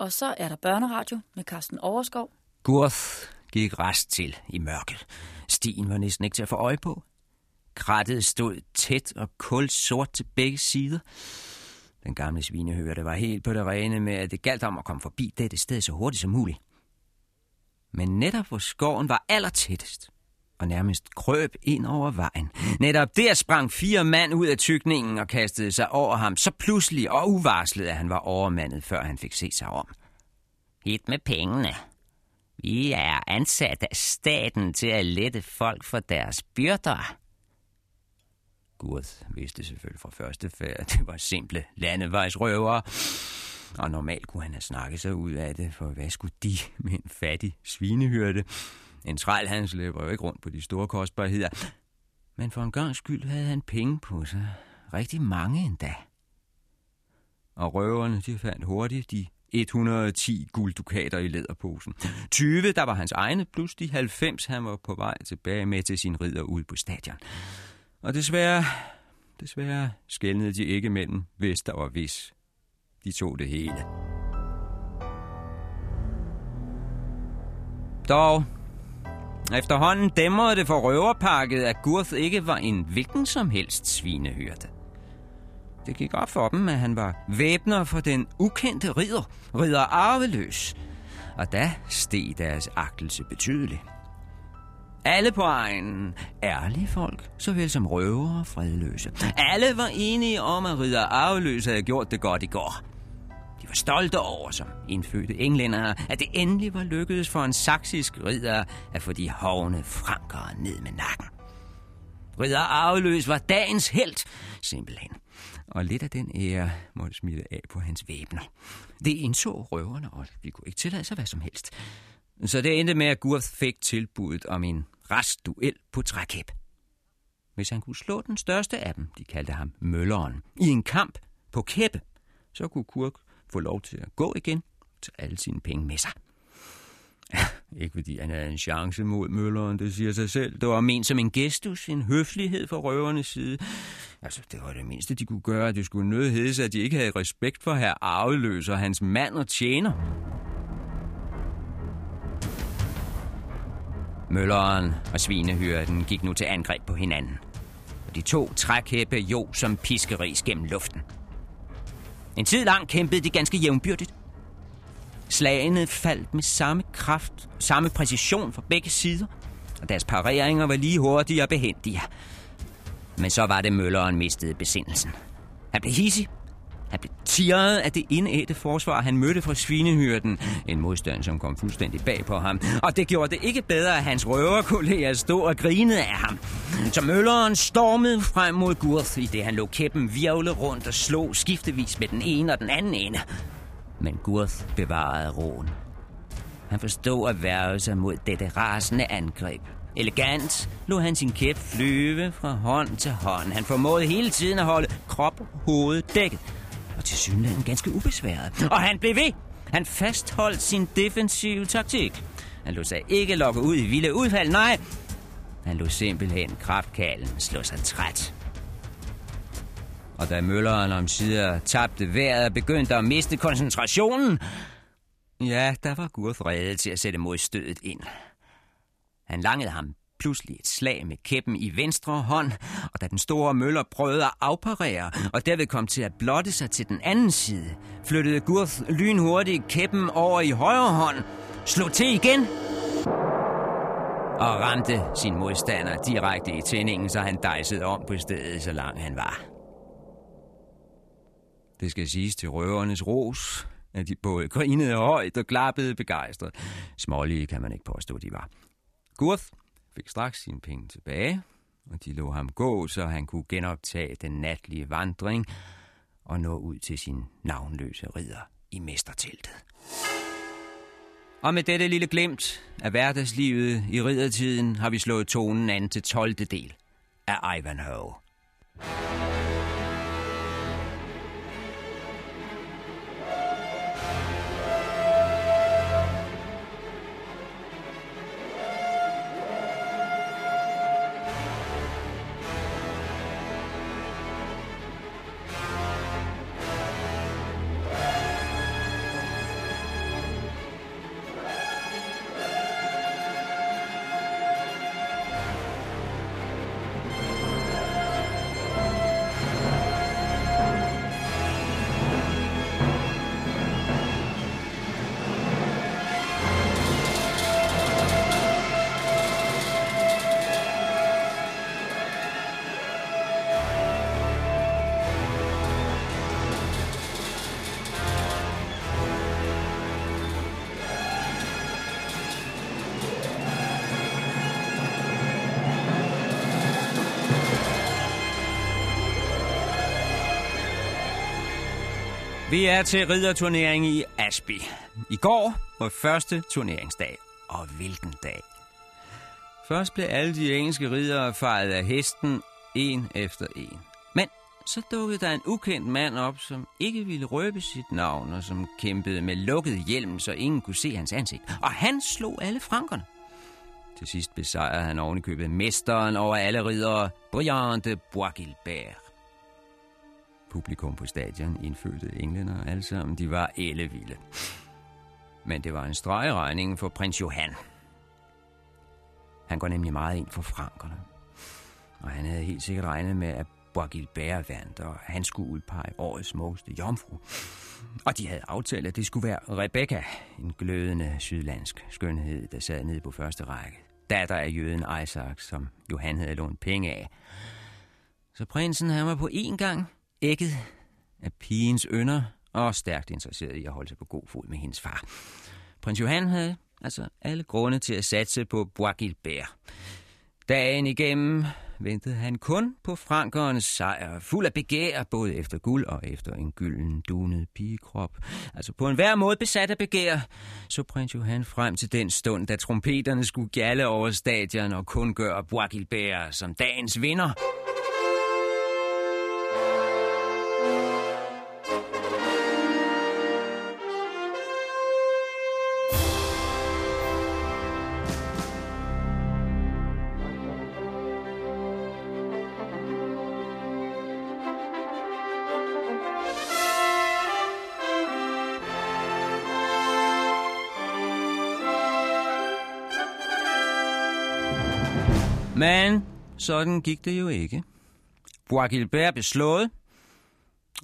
Og så er der børneradio med Carsten Overskov. Gurth gik rest til i mørket. Stien var næsten ikke til at få øje på. Krattet stod tæt og kul sort til begge sider. Den gamle svinehørte var helt på det rene med, at det galt om at komme forbi dette sted så hurtigt som muligt. Men netop hvor skoven var allertættest, og nærmest krøb ind over vejen. Netop der sprang fire mand ud af tykningen og kastede sig over ham, så pludselig og uvarslet, at han var overmandet, før han fik set sig om. Hit med pengene. Vi er ansat af staten til at lette folk for deres byrder. Gurth vidste selvfølgelig fra første færd, at det var simple landevejsrøvere. Og normalt kunne han have snakket sig ud af det, for hvad skulle de med en fattig svinehyrde? En træl, han slæber jo ikke rundt på de store kostbarheder. Men for en gang skyld havde han penge på sig. Rigtig mange endda. Og røverne, de fandt hurtigt de 110 gulddukater i læderposen. 20, der var hans egne, plus de 90, han var på vej tilbage med til sin ridder ude på stadion. Og desværre, desværre skældnede de ikke mellem, hvis der var vis. De tog det hele. Dog, efterhånden dæmrede det for røverpakket, at Gurth ikke var en hvilken som helst svinehyrte. Det gik op for dem, at han var væbner for den ukendte ridder, ridder Arveløs. Og da steg deres agtelse betydeligt. Alle på egen, ærlige folk, såvel som røvere og fredløse. Alle var enige om, at ridder Arveløs havde gjort det godt i går. De var stolte over, som indfødte englændere, at det endelig var lykkedes for en saksisk ridder at få de hovne frankere ned med nakken. Ridder Arveløs var dagens held, simpelthen. Og lidt af den ære måtte smide af på hans væbner. Det indså røverne, og de kunne ikke tillade sig hvad som helst. Så det endte med, at Gurth fik tilbuddet om en restduel på trækæb. Hvis han kunne slå den største af dem, de kaldte ham Mølleren, i en kamp på kæppe, så kunne Kurk få lov til at gå igen til alle sine penge med sig. Ikke fordi han havde en chance mod Mølleren, det siger sig selv. Det var ment som en gestus, en høflighed fra røvernes side. Altså, det var det mindste, de kunne gøre, at det skulle nødhede at de ikke havde respekt for herr Arveløs og hans mand og tjener. Mølleren og svinehyrden gik nu til angreb på hinanden. Og de to trækæppe jo som piskeris gennem luften. En tid lang kæmpede de ganske jævnbyrdigt. Slagene faldt med samme kraft, samme præcision fra begge sider, og deres pareringer var lige hurtige og behendige. Men så var det Mølleren mistede besindelsen. Han blev hissig, han blev tirret af det indædte forsvar, han mødte fra svinehyrden. En modstand, som kom fuldstændig bag på ham. Og det gjorde det ikke bedre, at hans røverkolleger stod og grinede af ham. Så mølleren stormede frem mod Gurth, i det han lå kæppen virvle rundt og slog skiftevis med den ene og den anden ende. Men Gurth bevarede roen. Han forstod at værve sig mod dette rasende angreb. Elegant lå han sin kæp flyve fra hånd til hånd. Han formåede hele tiden at holde krop og hoved dækket og til synligheden ganske ubesværet. Og han blev ved. Han fastholdt sin defensive taktik. Han lod sig ikke lokke ud i vilde udfald, nej. Han lod simpelthen kraftkallen slå sig træt. Og da mølleren om sider tabte vejret og begyndte at miste koncentrationen, ja, der var Gurth reddet til at sætte modstødet ind. Han langede ham pludselig et slag med kæppen i venstre hånd, og da den store møller prøvede at afparere, og derved kom til at blotte sig til den anden side, flyttede Gurth lynhurtigt kæppen over i højre hånd, slog til igen, og ramte sin modstander direkte i tændingen, så han dejsede om på stedet, så lang han var. Det skal siges til røvernes ros, at de både grinede højt og klappede begejstret. Smålige kan man ikke påstå, de var. Gurth fik straks sine penge tilbage, og de lå ham gå, så han kunne genoptage den natlige vandring og nå ud til sin navnløse ridder i mesterteltet. Og med dette lille glemt af hverdagslivet i riddertiden har vi slået tonen an til 12. del af Ivanhoe. Vi er til ridderturnering i Asby. I går var første turneringsdag. Og hvilken dag. Først blev alle de engelske ridere fejret af hesten, en efter en. Men så dukkede der en ukendt mand op, som ikke ville røbe sit navn, og som kæmpede med lukket hjelm, så ingen kunne se hans ansigt. Og han slog alle frankerne. Til sidst besejrede han ovenikøbet mesteren over alle ridere, Brian de Boisgilbert. Publikum på stadion, indfødte englænder, alle sammen, de var ellevilde. Men det var en streg i regningen for prins Johan. Han går nemlig meget ind for frankerne. Og han havde helt sikkert regnet med, at Bois vandt, og han skulle udpege årets smukkeste jomfru. Og de havde aftalt, at det skulle være Rebecca, en glødende sydlandsk skønhed, der sad nede på første række. Datter af jøden Isaac, som Johan havde lånt penge af. Så prinsen han var på en gang ægget af pigens ynder og stærkt interesseret i at holde sig på god fod med hendes far. Prins Johan havde altså alle grunde til at satse på Bois Gilbert. Dagen igennem ventede han kun på frankernes sejr, fuld af begær, både efter guld og efter en gylden, dunet pigekrop. Altså på en hver måde besat af begær, så prins Johan frem til den stund, da trompeterne skulle gjalle over stadion og kun gøre Bois Gilbert som dagens vinder. Men sådan gik det jo ikke. Bois Gilbert blev slået,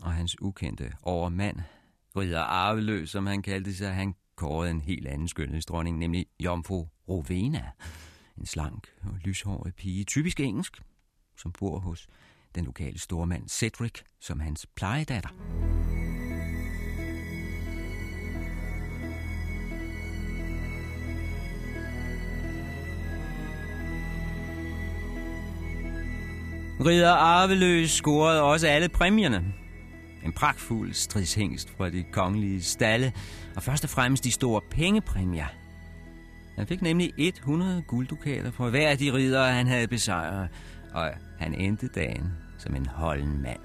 og hans ukendte overmand, ridder arveløs, som han kaldte sig, han kårede en helt anden skønhedsdronning, nemlig Jomfru Rovena. En slank og lyshåret pige, typisk engelsk, som bor hos den lokale stormand Cedric som hans plejedatter. Ridder Arveløs scorede også alle præmierne. En pragtfuld stridshængst fra de kongelige stalle, og først og fremmest de store pengepræmier. Han fik nemlig 100 gulddukater for hver af de ridere, han havde besejret, og han endte dagen som en holden mand.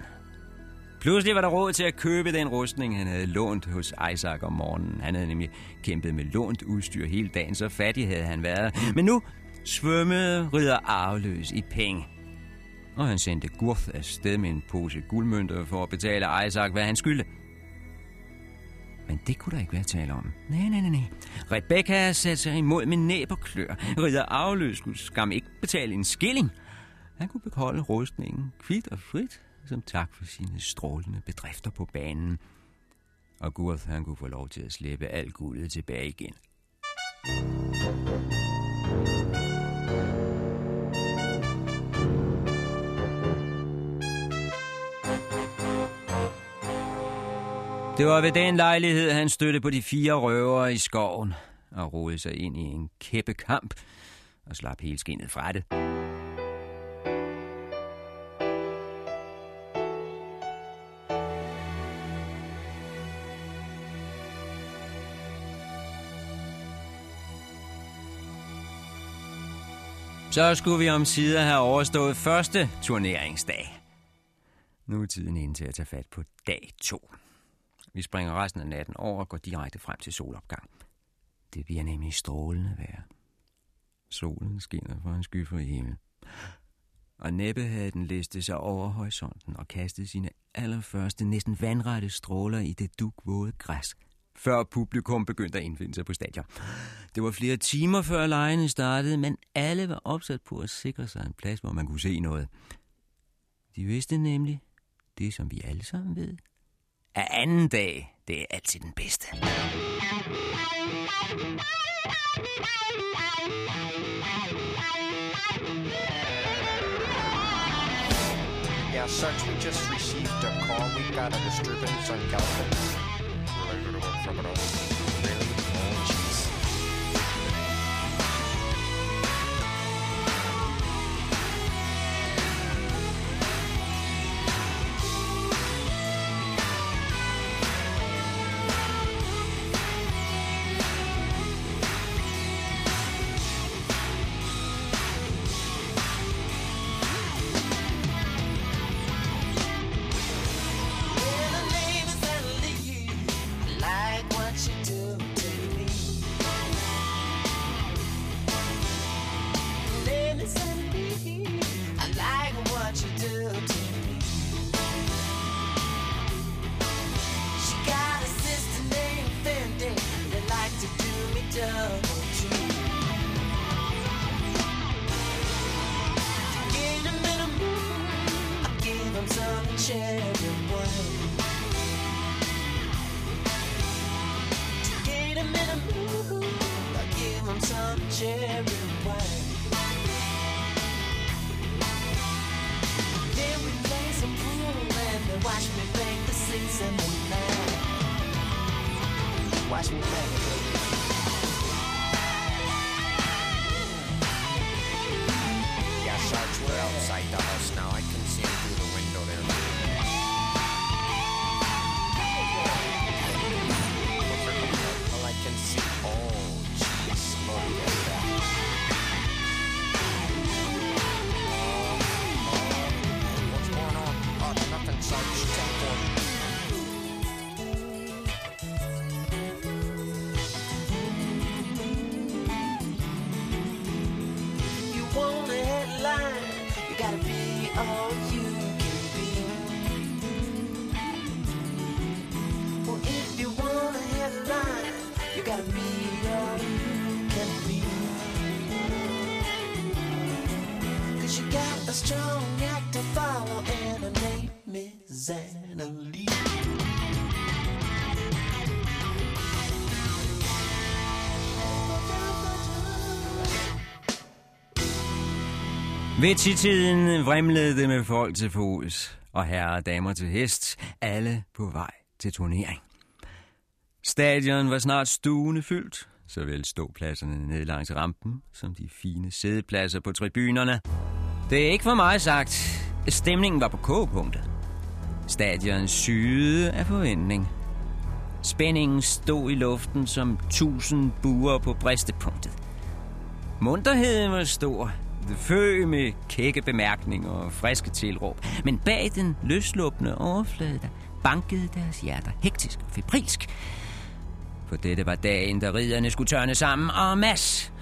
Pludselig var der råd til at købe den rustning, han havde lånt hos Isaac om morgenen. Han havde nemlig kæmpet med lånt udstyr hele dagen, så fattig havde han været. Men nu svømmede ridder arveløs i penge og han sendte Gurf afsted med en pose guldmønter for at betale Isaac, hvad han skyldte. Men det kunne der ikke være tale om. Nej, nej, nej, nej. Rebecca satte sig imod med næb og klør. Ridder afløs skulle skam ikke betale en skilling. Han kunne beholde rustningen kvidt og frit, som tak for sine strålende bedrifter på banen. Og Gurth, han kunne få lov til at slippe alt guldet tilbage igen. Det var ved den lejlighed, han støtte på de fire røvere i skoven og rodede sig ind i en kæppe kamp og slap hele skinnet fra det. Så skulle vi om sider have overstået første turneringsdag. Nu er tiden inde til at tage fat på dag 2. Vi springer resten af natten over og går direkte frem til solopgang. Det bliver nemlig strålende vejr. Solen skinner fra en skyfri himmel. Og næppe havde den listet sig over horisonten og kastet sine allerførste, næsten vandrette stråler i det dugvåde græs, før publikum begyndte at indfinde sig på stadion. Det var flere timer før lejene startede, men alle var opsat på at sikre sig en plads, hvor man kunne se noget. De vidste nemlig det, som vi alle sammen ved – af anden dag, det er altid den bedste. Yeah, search we just received a call. We got a disturbance on Galvin. Related to a criminal. Ved titiden vrimlede det med folk til fods, og herrer og damer til hest, alle på vej til turnering. Stadion var snart stuende fyldt, såvel ståpladserne ned langs rampen, som de fine sædepladser på tribunerne. Det er ikke for meget sagt. Stemningen var på kogepunktet. Stadion syede af forventning. Spændingen stod i luften som tusind buer på bristepunktet. Munterheden var stor. Det fø med kække bemærkninger og friske tilråb. Men bag den løslåbne overflade, der bankede deres hjerter hektisk og febrilsk. For dette var dagen, da riderne skulle tørne sammen og mass.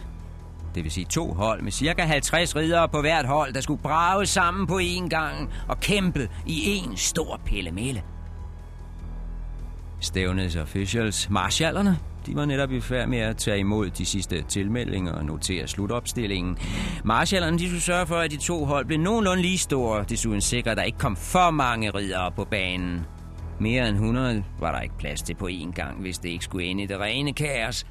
Det vil sige to hold med cirka 50 ridere på hvert hold, der skulle brage sammen på én gang og kæmpe i en stor pillemæle. Stævnets officials, marshallerne, de var netop i færd med at tage imod de sidste tilmeldinger og notere slutopstillingen. Marshallerne de skulle sørge for, at de to hold blev nogenlunde lige store, desuden sikre, at der ikke kom for mange ridere på banen. Mere end 100 var der ikke plads til på én gang, hvis det ikke skulle ende i det rene kaos.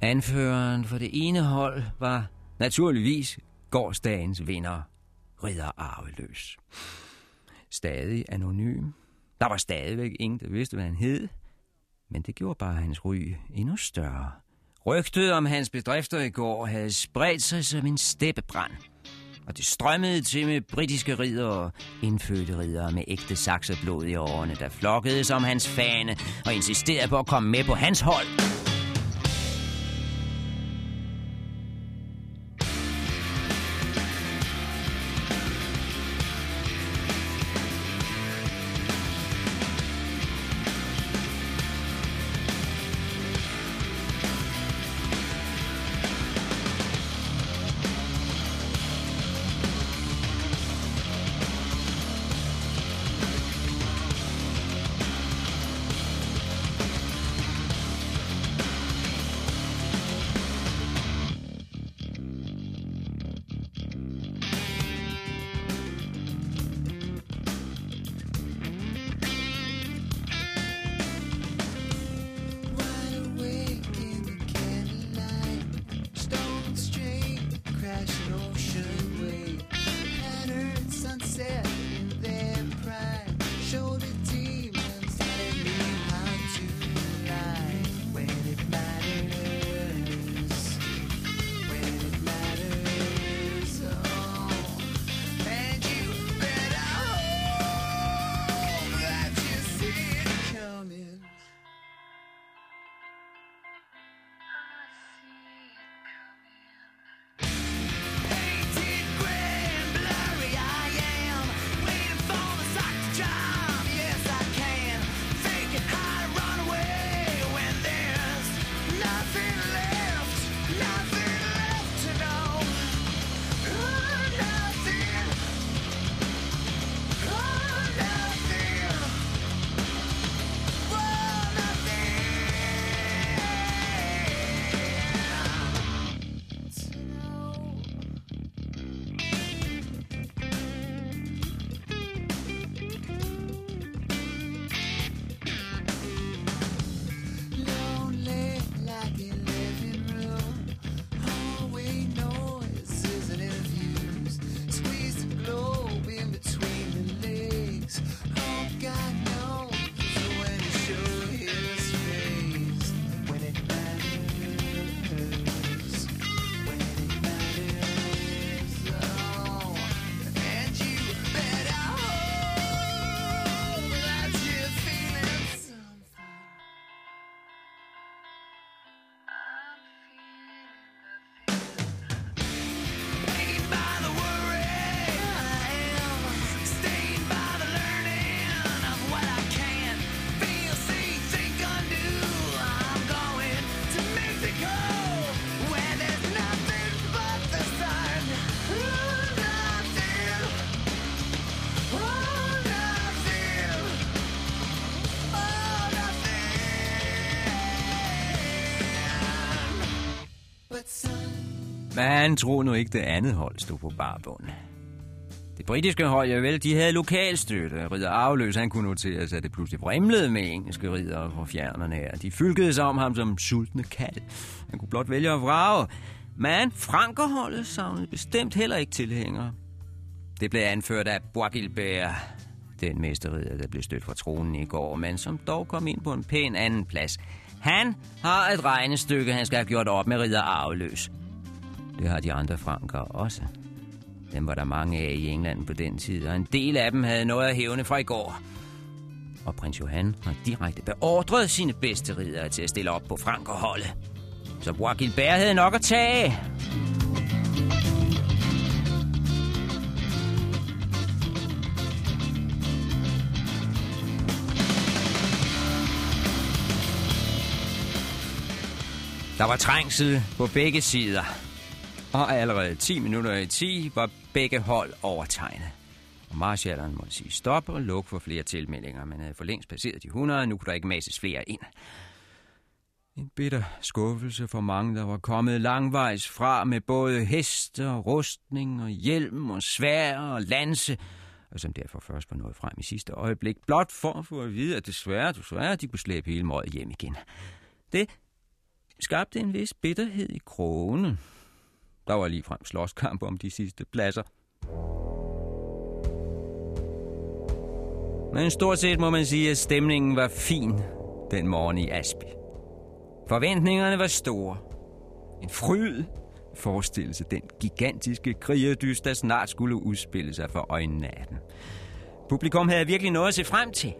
Anføreren for det ene hold var naturligvis gårdsdagens vinder, Ridder Arveløs. Stadig anonym. Der var stadigvæk ingen, der vidste, hvad han hed, men det gjorde bare hans ry endnu større. Rygtet om hans bedrifter i går havde spredt sig som en steppebrand. Og det strømmede til med britiske ridere og indfødte ridere med ægte sakserblod i årene, der flokkede som hans fane og insisterede på at komme med på hans hold. Men tro troede nu ikke, det andet hold stod på barbund. Det britiske hold, ja vel, de havde lokalstøtte. Ridder Afløs, han kunne notere sig, at det pludselig vrimlede med engelske ridere fra fjernerne her. De fylkede sig om ham som sultne katte. Han kunne blot vælge at vrage. Men Frankerholdet savnede bestemt heller ikke tilhængere. Det blev anført af Boisgilbert, den mesterridder, der blev stødt fra tronen i går, men som dog kom ind på en pæn anden plads. Han har et regnestykke, han skal have gjort op med ridder Arveløs. Det har de andre franker også. Dem var der mange af i England på den tid, og en del af dem havde noget at hævne fra i går. Og prins Johan har direkte beordret sine bedste ridere til at stille op på frankerholdet. Så Bois Gilbert havde nok at tage. Der var trængsel på begge sider. Og allerede 10 minutter i 10 var begge hold overtegnet. Og marshalleren måtte sige stop og lukke for flere tilmeldinger. Man havde øh, for længst passeret de 100, nu kunne der ikke masses flere ind. En bitter skuffelse for mange, der var kommet langvejs fra med både heste og rustning og hjelm og svær og lanse, og som derfor først var nået frem i sidste øjeblik, blot for at få at vide, at desværre, desværre, de kunne slæbe hele møget hjem igen. Det skabte en vis bitterhed i krogene. Der var lige frem slåskamp om de sidste pladser. Men stort set må man sige, at stemningen var fin den morgen i Asby. Forventningerne var store. En fryd forestillelse den gigantiske krigerdyst, der snart skulle udspille sig for øjnene af den. Publikum havde virkelig noget at se frem til.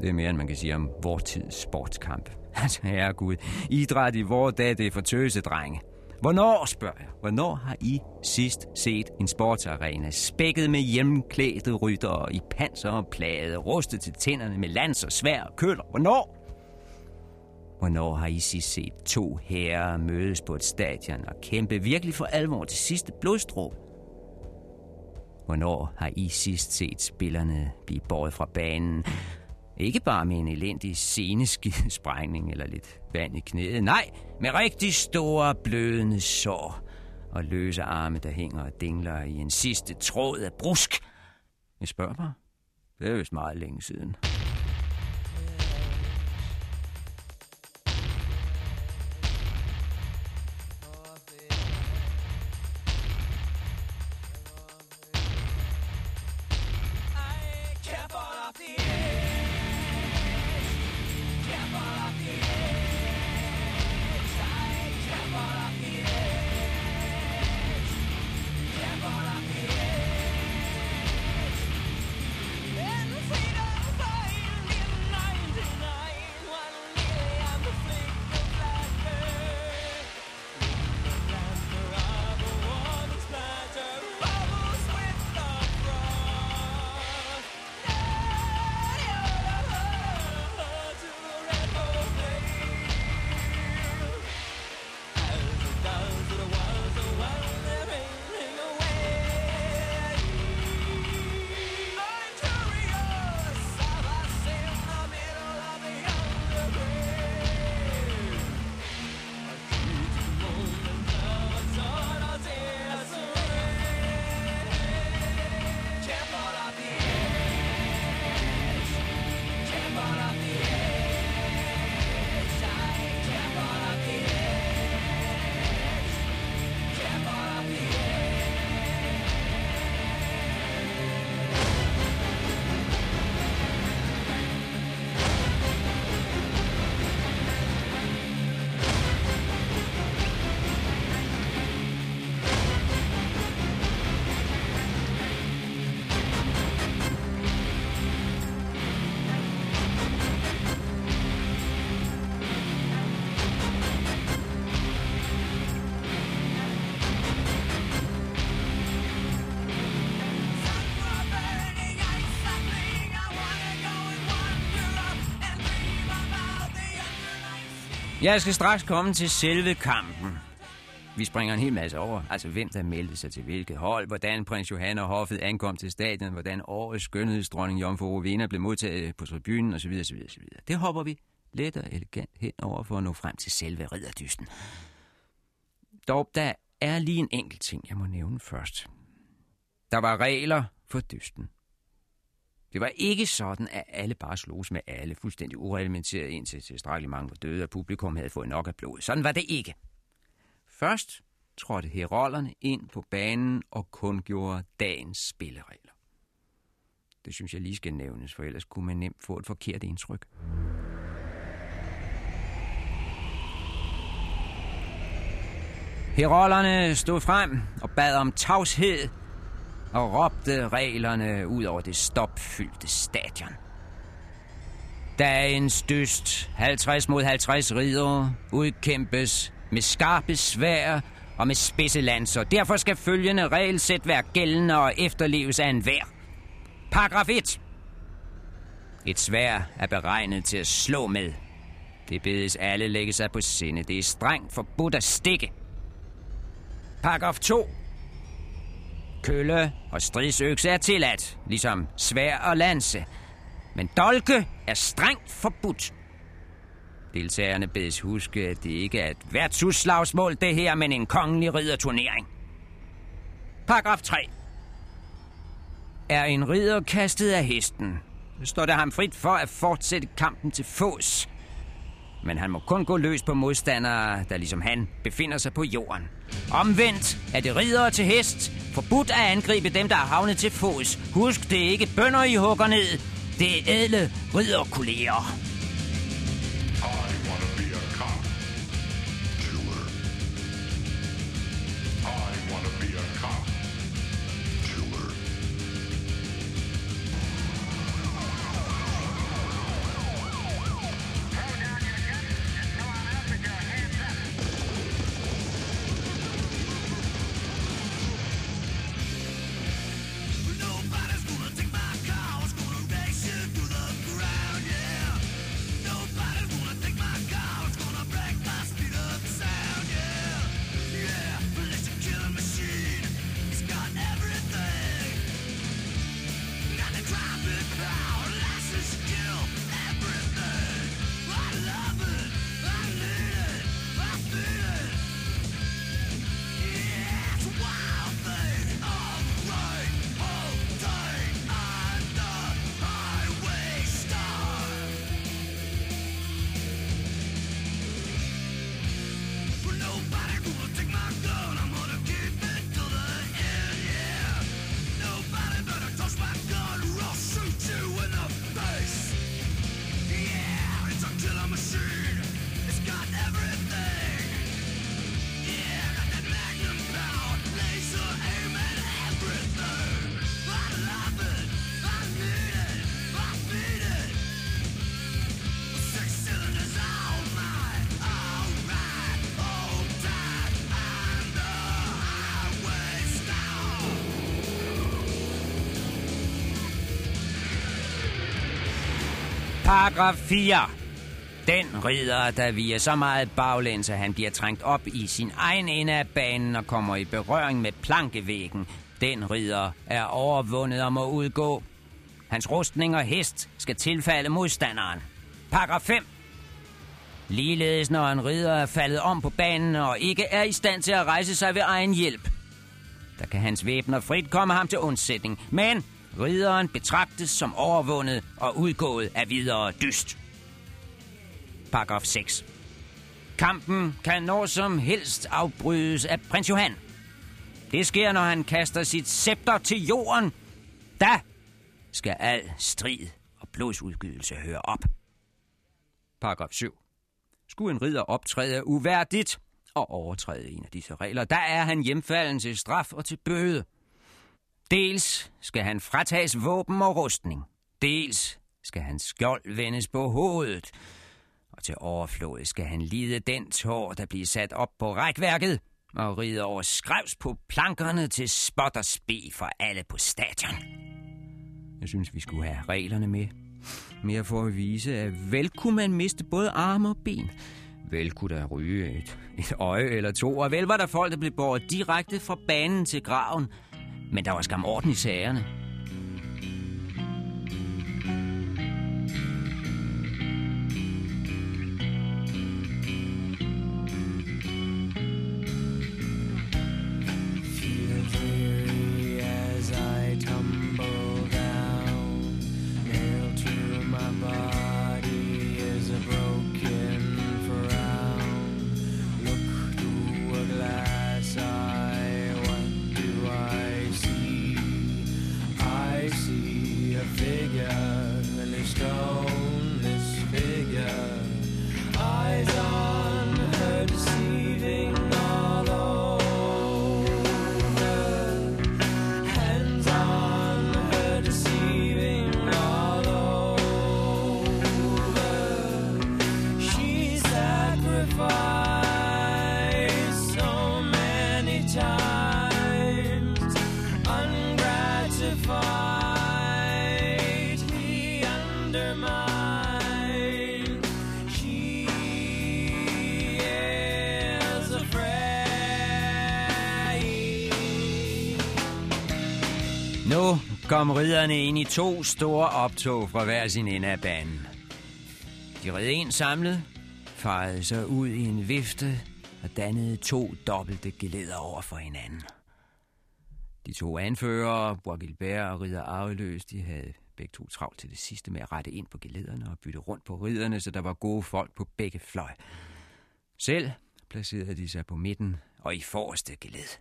Det er mere, end man kan sige om vortids sportskamp. Altså, herregud, idræt i vores dag, det er for tøse drenge. Hvornår, spørger jeg, hvornår har I sidst set en sportsarena spækket med hjemklædte ryttere i panser og plade, rustet til tænderne med lands og svær og køller? Hvornår? Hvornår har I sidst set to herrer mødes på et stadion og kæmpe virkelig for alvor til sidste blodstrå? Hvornår har I sidst set spillerne blive båret fra banen? Ikke bare med en elendig seneskidesprængning eller lidt vand i knæet. Nej, med rigtig store blødende sår og løse arme, der hænger og dingler i en sidste tråd af brusk. Jeg spørger bare. Det er vist meget længe siden. Jeg skal straks komme til selve kampen. Vi springer en hel masse over. Altså, hvem der meldte sig til hvilket hold, hvordan prins Johan og hoffet ankom til stadion, hvordan årets skønhedsdronning Jomfru Rovena blev modtaget på tribunen osv. osv., osv. Det hopper vi let og elegant hen over for at nå frem til selve ridderdysten. Dog, der er lige en enkelt ting, jeg må nævne først. Der var regler for dysten. Det var ikke sådan, at alle bare slogs med alle, fuldstændig ureglementeret indtil tilstrækkeligt mange var døde, og publikum havde fået nok af blodet. Sådan var det ikke. Først trådte herollerne ind på banen og kun gjorde dagens spilleregler. Det synes jeg lige skal nævnes, for ellers kunne man nemt få et forkert indtryk. Herollerne stod frem og bad om tavshed og råbte reglerne ud over det stopfyldte stadion. Dagens dyst, 50 mod 50 ridere, udkæmpes med skarpe svær og med spidse lanser. Derfor skal følgende regelsæt være gældende og efterleves af enhver. Paragraf 1. Et svær er beregnet til at slå med. Det bedes alle lægge sig på sinde. Det er strengt forbudt at stikke. Paragraf 2. Kølle og stridsøkse er tilladt, ligesom svær og lanse. Men dolke er strengt forbudt. Deltagerne bedes huske, at det ikke er et værtshusslagsmål, det her, men en kongelig ridderturnering. Paragraf 3. Er en ridder kastet af hesten, står det ham frit for at fortsætte kampen til fås, men han må kun gå løs på modstandere, der ligesom han befinder sig på jorden. Omvendt er det ridere til hest. Forbudt at angribe dem, der er havnet til fods. Husk, det er ikke bønder, I hugger ned. Det er ædle ridderkolleger. Paragraf 4. Den ridder, der viger så meget baglæns, at han bliver trængt op i sin egen ende af banen og kommer i berøring med plankevæggen. Den ridder er overvundet og må udgå. Hans rustning og hest skal tilfalde modstanderen. Paragraf 5. Ligeledes når en ridder er faldet om på banen og ikke er i stand til at rejse sig ved egen hjælp. Der kan hans væbner frit komme ham til undsætning, men ridderen betragtes som overvundet og udgået af videre dyst. Paragraf 6. Kampen kan når som helst afbrydes af prins Johan. Det sker, når han kaster sit scepter til jorden. Da skal al strid og blodsudgydelse høre op. Paragraf 7. Skulle en ridder optræde uværdigt og overtræde en af disse regler, der er han hjemfalden til straf og til bøde. Dels skal han fratages våben og rustning. Dels skal hans skjold vendes på hovedet. Og til overflod skal han lide den tår, der bliver sat op på rækværket og ride over skrevs på plankerne til spot og spe for alle på stadion. Jeg synes, vi skulle have reglerne med. Mere for at vise, at vel kunne man miste både arme og ben. Vel kunne der ryge et, et øje eller to, og vel var der folk, der blev båret direkte fra banen til graven. Men der var skam orden i sagerne. Kom ridderne ind i to store optog fra hver sin ende af banen. De red en samlet, fejede sig ud i en vifte og dannede to dobbelte geleder over for hinanden. De to anførere, Bois og Ridder Arveløs, de havde begge to travlt til det sidste med at rette ind på gelederne og bytte rundt på ridderne, så der var gode folk på begge fløj. Selv placerede de sig på midten og i forreste geled.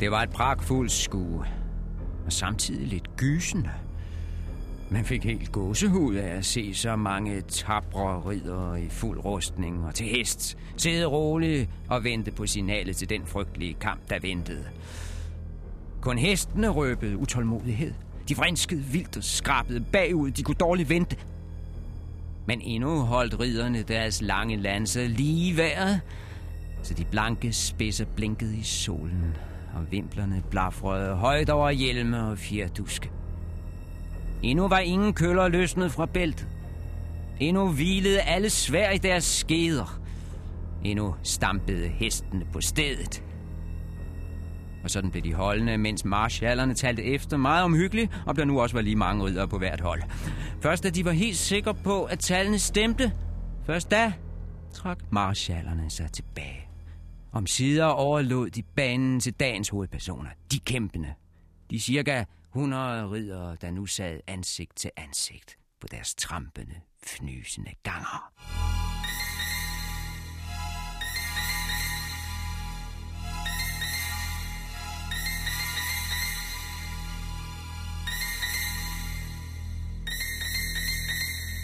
Det var et pragtfuldt skue, og samtidig lidt gysende. Man fik helt gåsehud af at se så mange tabre ridere i fuld rustning og til hest, sidde roligt og vente på signalet til den frygtelige kamp, der ventede. Kun hestene røbede utålmodighed. De vrinskede vildt og skrabede bagud. De kunne dårligt vente. Men endnu holdt riderne deres lange lanser lige i vejret, så de blanke spidser blinkede i solen, og vimplerne blafrede højt over hjelme og fjerduske. Endnu var ingen køller løsnet fra bæltet. Endnu hvilede alle svær i deres skeder. Endnu stampede hestene på stedet. Og sådan blev de holdende, mens marschallerne talte efter meget omhyggeligt, om der nu også var lige mange ridere på hvert hold. Først da de var helt sikre på, at tallene stemte, først da trak marschallerne sig tilbage. Om sider overlod de banen til dagens hovedpersoner, de kæmpende. De cirka 100 ridere, der nu sad ansigt til ansigt på deres trampende, fnysende ganger.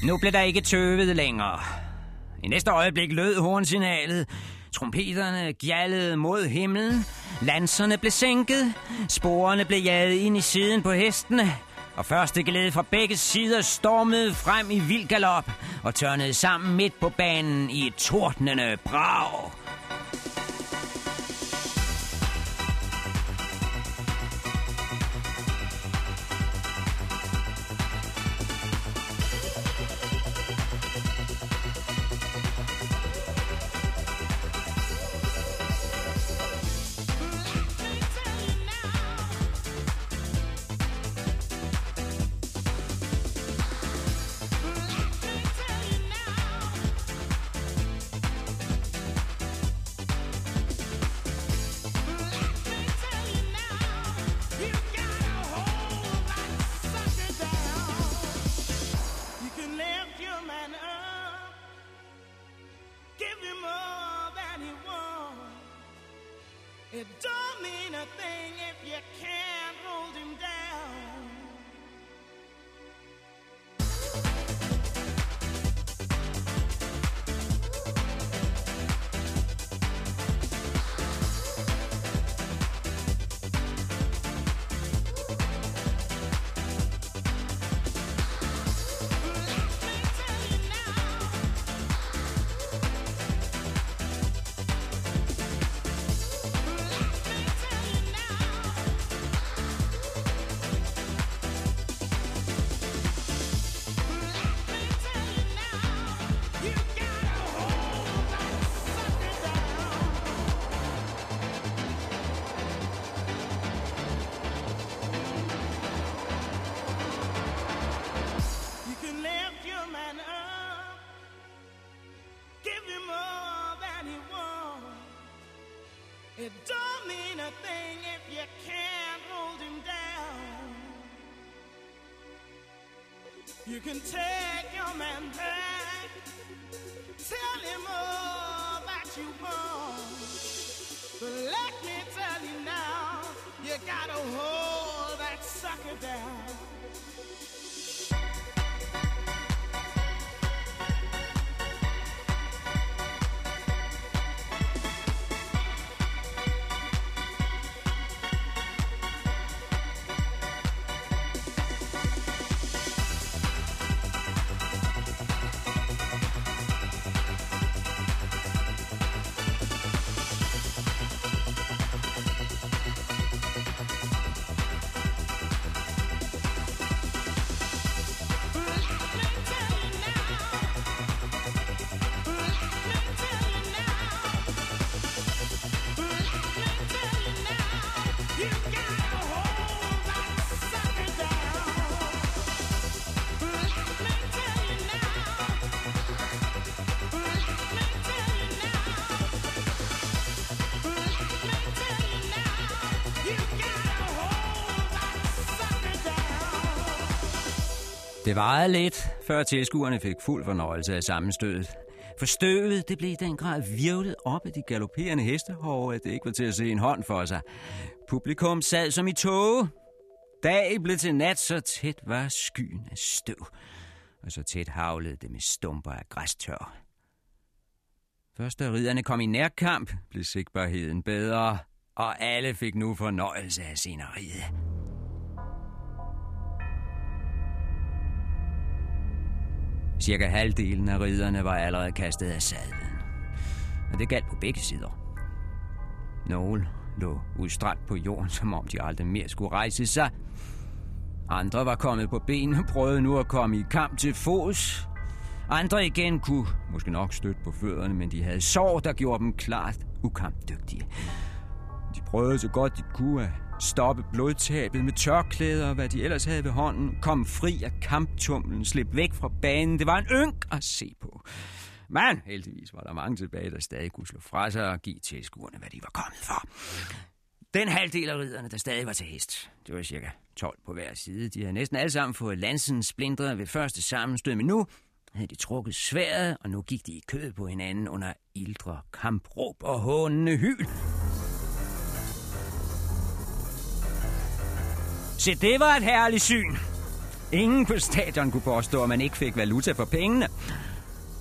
Nu blev der ikke tøvet længere. I næste øjeblik lød hornsignalet. Trompeterne gjaldede mod himlen. Lanserne blev sænket. Sporene blev jaget ind i siden på hestene. Og første glæde fra begge sider stormede frem i vild galop og tørnede sammen midt på banen i et tordnende brag. Can take Det varede lidt, før tilskuerne fik fuld fornøjelse af sammenstødet. For støvet, det blev i den grad virvlet op af de galopperende hestehår, at det ikke var til at se en hånd for sig. Publikum sad som i tåge. Dag blev til nat, så tæt var skyen af støv. Og så tæt havlede det med stumper af græstør. Først da ridderne kom i nærkamp, blev sigtbarheden bedre, og alle fik nu fornøjelse af sceneriet. Cirka halvdelen af ridderne var allerede kastet af sadlen. Og det galt på begge sider. Nogle lå udstrakt på jorden, som om de aldrig mere skulle rejse sig. Andre var kommet på ben og prøvede nu at komme i kamp til fods. Andre igen kunne måske nok støtte på fødderne, men de havde sår, der gjorde dem klart ukampdygtige. De prøvede så godt de kunne at stoppe blodtabet med tørklæder og hvad de ellers havde ved hånden, kom fri af kamptumlen, slip væk fra banen. Det var en ynk at se på. Men heldigvis var der mange tilbage, der stadig kunne slå fra sig og give tilskuerne, hvad de var kommet for. Den halvdel af ridderne, der stadig var til hest, det var cirka 12 på hver side. De havde næsten alle sammen fået lansen splindret ved første sammenstød, men nu havde de trukket sværet, og nu gik de i kød på hinanden under ildre kampråb og hånende hyl. Se, det var et herligt syn. Ingen på stadion kunne påstå, at man ikke fik valuta for pengene.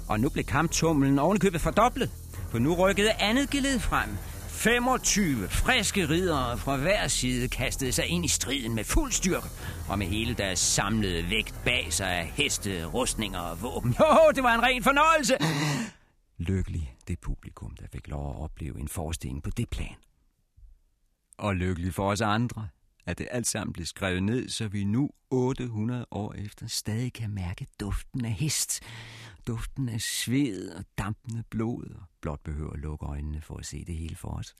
Og nu blev kamptumlen ovenikøbet fordoblet, for nu rykkede andet geled frem. 25 friske ridere fra hver side kastede sig ind i striden med fuld styrke, og med hele deres samlede vægt bag sig af heste, rustninger og våben. Jo, det var en ren fornøjelse! Lykkelig det publikum, der fik lov at opleve en forestilling på det plan. Og lykkelig for os andre, at det alt sammen blev skrevet ned, så vi nu 800 år efter stadig kan mærke duften af hest, duften af sved og dampende blod, og blot behøver at lukke øjnene for at se det hele for os.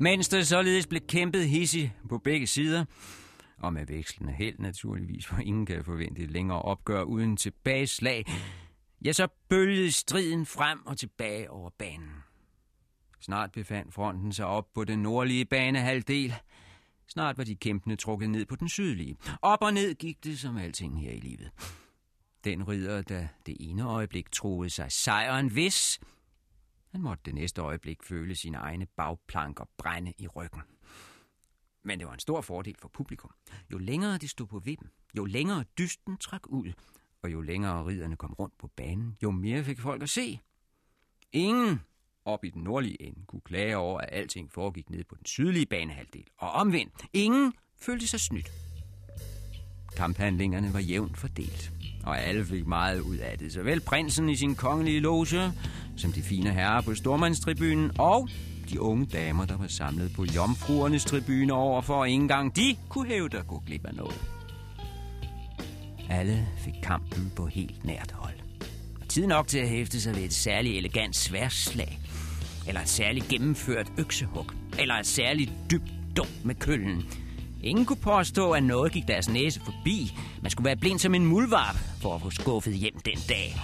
Mens der således blev kæmpet hissigt på begge sider, og med vekslende held naturligvis, for ingen kan forvente et længere opgør uden tilbageslag, ja, så bølgede striden frem og tilbage over banen. Snart befandt fronten sig op på den nordlige banehalvdel. Snart var de kæmpende trukket ned på den sydlige. Op og ned gik det som alting her i livet. Den ridder, der det ene øjeblik troede sig sejren vis, han måtte det næste øjeblik føle sine egne bagplanker brænde i ryggen. Men det var en stor fordel for publikum. Jo længere de stod på vippen, jo længere dysten trak ud, og jo længere ridderne kom rundt på banen, jo mere fik folk at se. Ingen op i den nordlige ende kunne klage over, at alting foregik ned på den sydlige banehalvdel, og omvendt. Ingen følte sig snydt. Kamphandlingerne var jævnt fordelt, og alle fik meget ud af det. Såvel prinsen i sin kongelige loge, som de fine herrer på stormandstribunen, og de unge damer, der var samlet på jomfruernes tribune overfor, og ikke engang de kunne hæve der gå glip af noget. Alle fik kampen på helt nært hold. Og tid nok til at hæfte sig ved et særligt elegant sværslag, eller et særligt gennemført øksehug, eller et særligt dybt dum med køllen. Ingen kunne påstå, at noget gik deres næse forbi. Man skulle være blind som en muldvarp for at få skuffet hjem den dag.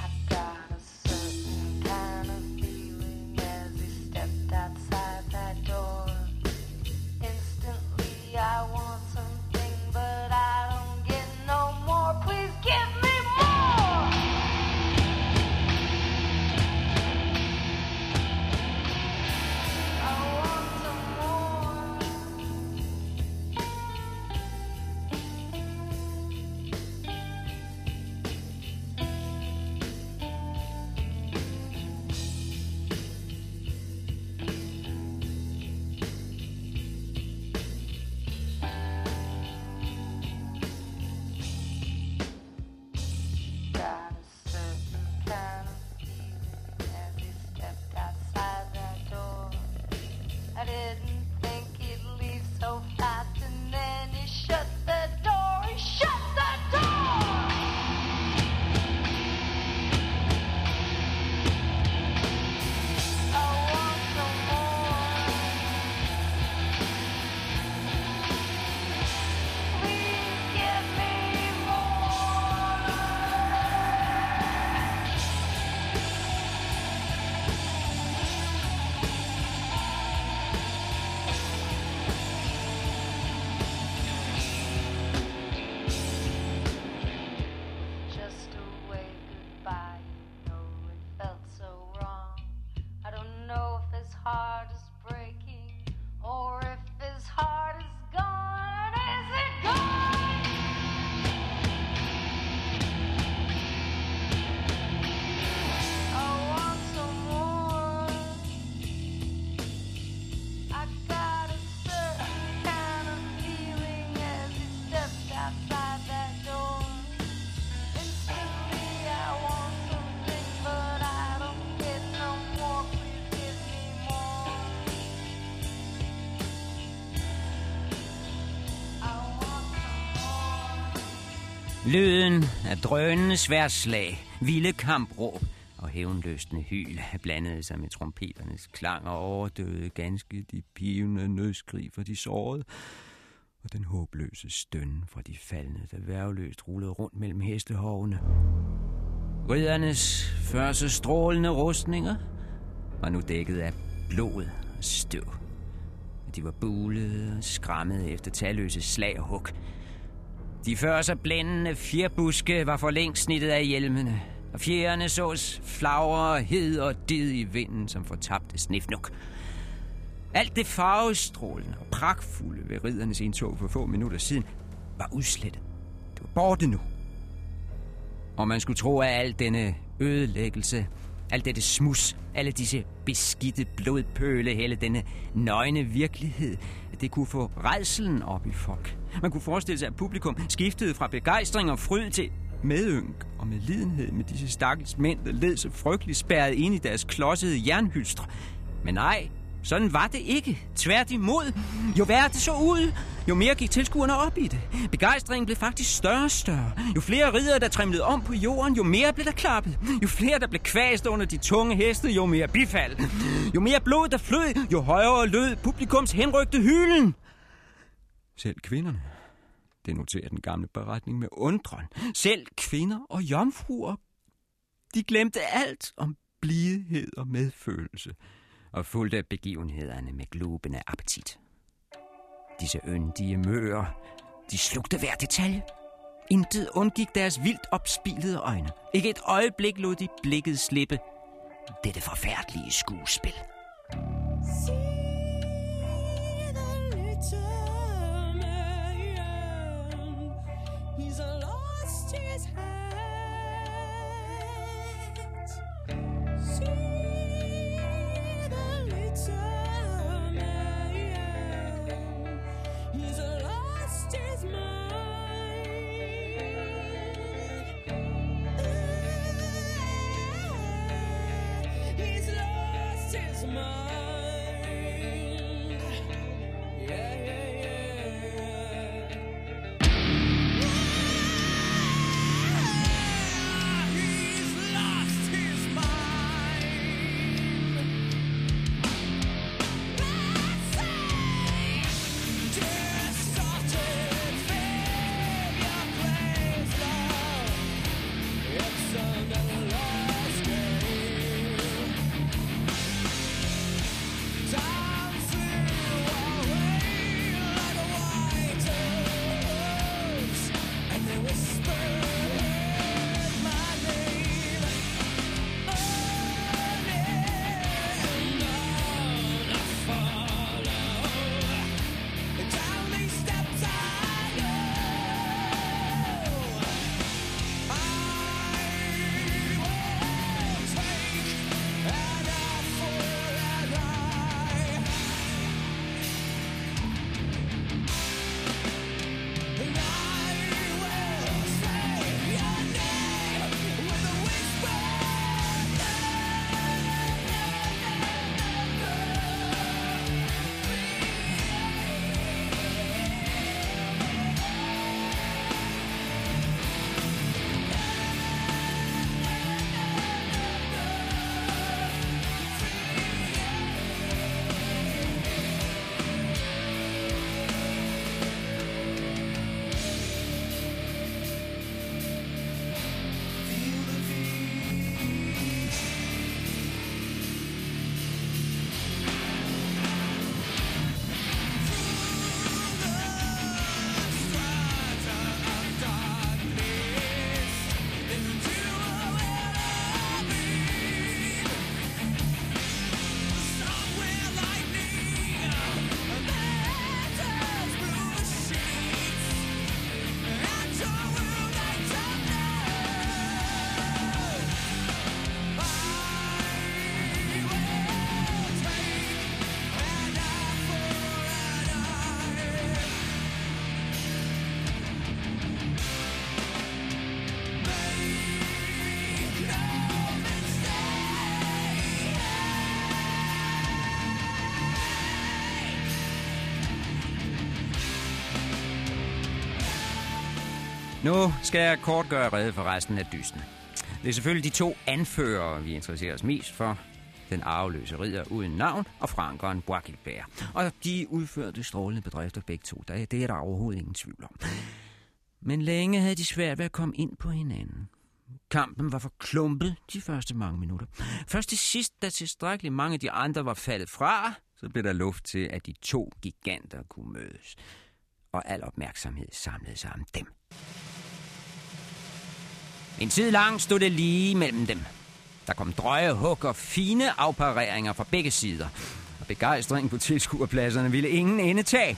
Lyden af drønende sværdslag, vilde kampråb og hævnløsende hyl blandede sig med trompeternes klang og overdøde ganske de pivende nødskrig fra de sårede og den håbløse støn fra de faldende, der værveløst rullede rundt mellem hestehovene. Riddernes første strålende rustninger var nu dækket af blod og støv. De var bulede og skræmmede efter talløse slag og hug. De før så blændende fjerbuske var for længst snittet af hjelmene, og fjerne sås flagre, hed og did i vinden, som fortabte snifnuk. Alt det farvestrålende og pragtfulde ved riddernes indtog for få minutter siden var udslettet. Det var borte nu. Og man skulle tro, at al denne ødelæggelse, alt dette smus, alle disse beskidte blodpøle, hele denne nøgne virkelighed, det kunne få redselen op i folk. Man kunne forestille sig, at publikum skiftede fra begejstring og fryd til medynk og med lidenhed med disse stakkels mænd, der led så frygteligt spærret ind i deres klodsede jernhylstre. Men nej, sådan var det ikke. Tværtimod. Jo værre det så ud, jo mere gik tilskuerne op i det. Begejstringen blev faktisk større og større. Jo flere ridere, der trimlede om på jorden, jo mere blev der klappet. Jo flere, der blev kvæst under de tunge heste, jo mere bifald. Jo mere blod, der flød, jo højere lød publikums henrygte hylden. Selv kvinderne, det noterer den gamle beretning med undren. Selv kvinder og jomfruer, de glemte alt om blidhed og medfølelse og fulgte begivenhederne med glubende appetit. Disse yndige møer, de slugte hver detalje. Intet undgik deres vildt opspilede øjne. Ikke et øjeblik lod de blikket slippe. Dette forfærdelige skuespil. He's Nu skal jeg kort gøre rede for resten af dysten. Det er selvfølgelig de to anfører, vi interesserer os mest for. Den arveløse ridder uden navn og frankeren Boakilbert. Og de udførte strålende bedrifter begge to. Det det er der overhovedet ingen tvivl om. Men længe havde de svært ved at komme ind på hinanden. Kampen var for klumpet de første mange minutter. Først til sidst, da tilstrækkeligt mange af de andre var faldet fra, så blev der luft til, at de to giganter kunne mødes. Og al opmærksomhed samlede sig om dem. En tid lang stod det lige mellem dem. Der kom drøje hug og fine afpareringer fra begge sider. Og begejstringen på tilskuerpladserne ville ingen ende tage.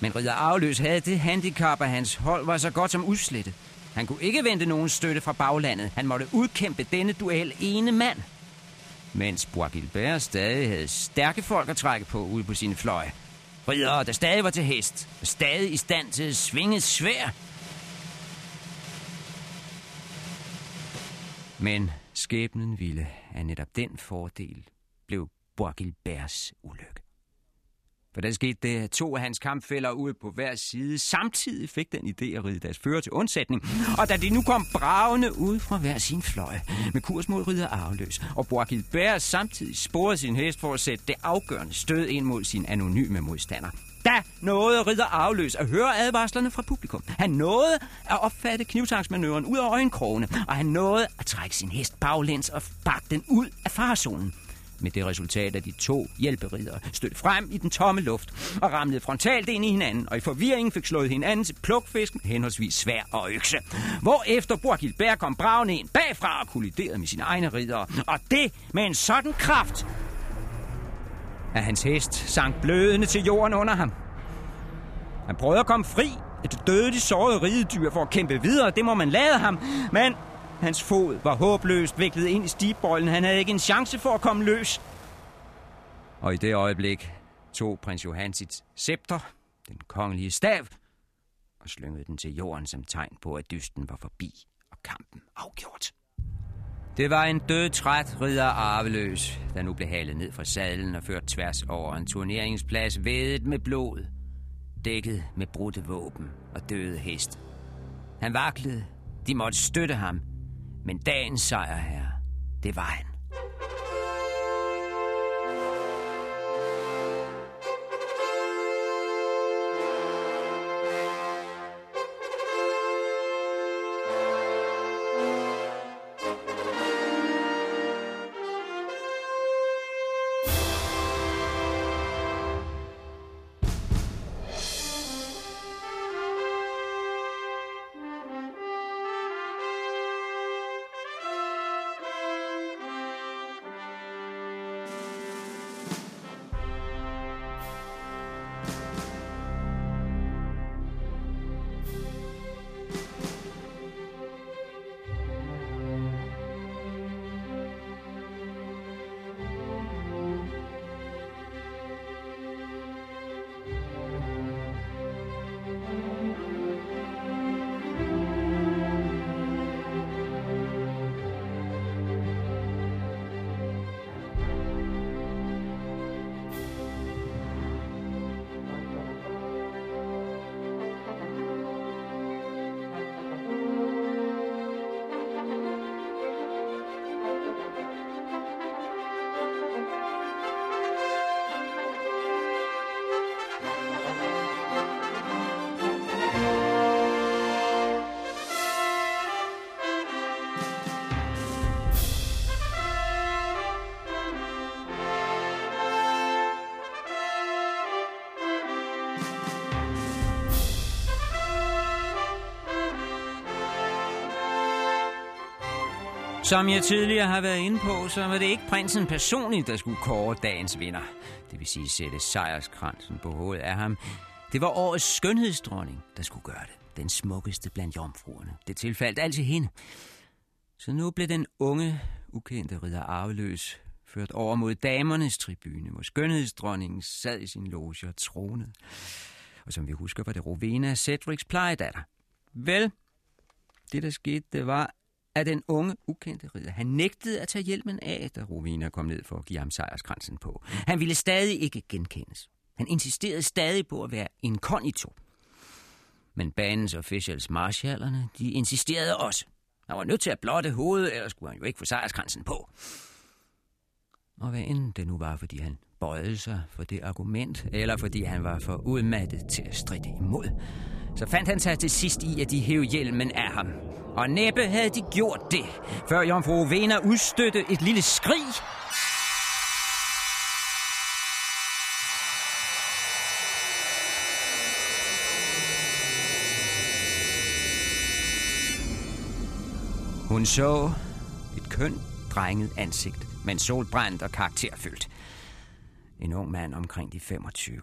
Men Ridder Afløs havde det handicap, at hans hold var så godt som udslettet. Han kunne ikke vente nogen støtte fra baglandet. Han måtte udkæmpe denne duel ene mand. Mens Bois stadig havde stærke folk at trække på ude på sine fløje. Ridere, der stadig var til hest, og stadig i stand til at svinge svær. Men skæbnen ville, at netop den fordel blev Borgilberts ulykke. For der skete det, at to af hans kampfælder ude på hver side samtidig fik den idé at ride deres fører til undsætning. Og da de nu kom bravende ud fra hver sin fløj med kurs mod ridder Arveløs, og Borgilbert samtidig sporede sin hest for at sætte det afgørende stød ind mod sin anonyme modstander. Da nåede ridder afløs at høre advarslerne fra publikum. Han nåede at opfatte knivtaksmanøvren ud af øjenkrogene, og han nåede at trække sin hest baglæns og bakke den ud af farzonen. med det resultat, at de to hjælperidere stødte frem i den tomme luft og ramlede frontalt ind i hinanden, og i forvirringen fik slået hinanden til plukfisk med henholdsvis svær og økse. Hvorefter Borgilbert kom bravende ind bagfra og kolliderede med sine egne ridere, og det med en sådan kraft, at hans hest sank blødende til jorden under ham. Han prøvede at komme fri af det døde de sårede ridedyr for at kæmpe videre, det må man lade ham, men Hans fod var håbløst viklet ind i stigbøjlen. Han havde ikke en chance for at komme løs. Og i det øjeblik tog prins Johan sit scepter, den kongelige stav, og slyngede den til jorden som tegn på, at dysten var forbi og kampen afgjort. Det var en død træt ridder arveløs, der nu blev halet ned fra sadlen og ført tværs over en turneringsplads vædet med blod, dækket med brudte våben og døde hest. Han vaklede, de måtte støtte ham, men dagens sejrherre, det var han. Som jeg tidligere har været inde på, så var det ikke prinsen personligt, der skulle kåre dagens vinder. Det vil sige sætte sejrskransen på hovedet af ham. Det var årets skønhedsdronning, der skulle gøre det. Den smukkeste blandt jomfruerne. Det tilfaldt altid hende. Så nu blev den unge, ukendte ridder arveløs ført over mod damernes tribune, hvor skønhedsdronningen sad i sin loge og tronede. Og som vi husker, var det Rowena Cedrics plejedatter. Vel, det der skete, det var, af den unge, ukendte ridder, han nægtede at tage hjelmen af, da Rowena kom ned for at give ham sejrskransen på. Han ville stadig ikke genkendes. Han insisterede stadig på at være inkognito. Men banens officials marshallerne, de insisterede også. Han var nødt til at blotte hovedet, ellers skulle han jo ikke få sejrskransen på. Og hvad end det nu var, fordi han bøjede sig for det argument, eller fordi han var for udmattet til at stride imod, så fandt han sig til sidst i, at de hævde hjelmen af ham. Og næppe havde de gjort det, før jomfru Vena udstødte et lille skrig. Hun så et kønt, drenget ansigt, men solbrændt og karakterfyldt. En ung mand omkring de 25.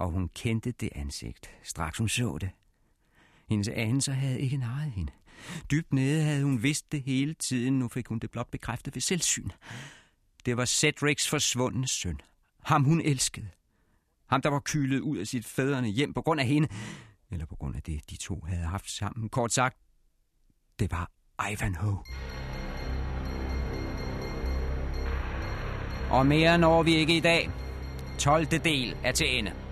Og hun kendte det ansigt, straks hun så det. Hendes anelser havde ikke narret hende. Dybt nede havde hun vidst det hele tiden, nu fik hun det blot bekræftet ved selvsyn. Det var Cedrics forsvundne søn. Ham hun elskede. Ham, der var kylet ud af sit fædrene hjem på grund af hende. Eller på grund af det, de to havde haft sammen. Kort sagt, det var Ivanhoe. Og mere når vi ikke i dag. 12. del er til ende.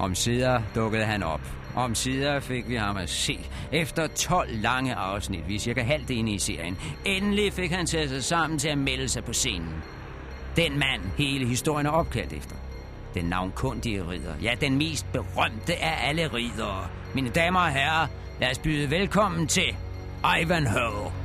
Om sider dukkede han op. Om sider fik vi ham at se. Efter 12 lange afsnit, vi er cirka halvt inde i serien, endelig fik han taget sig sammen til at melde sig på scenen. Den mand, hele historien er opkaldt efter. Den navnkundige ridder. Ja, den mest berømte af alle riddere. Mine damer og herrer, lad os byde velkommen til Ivanhoe.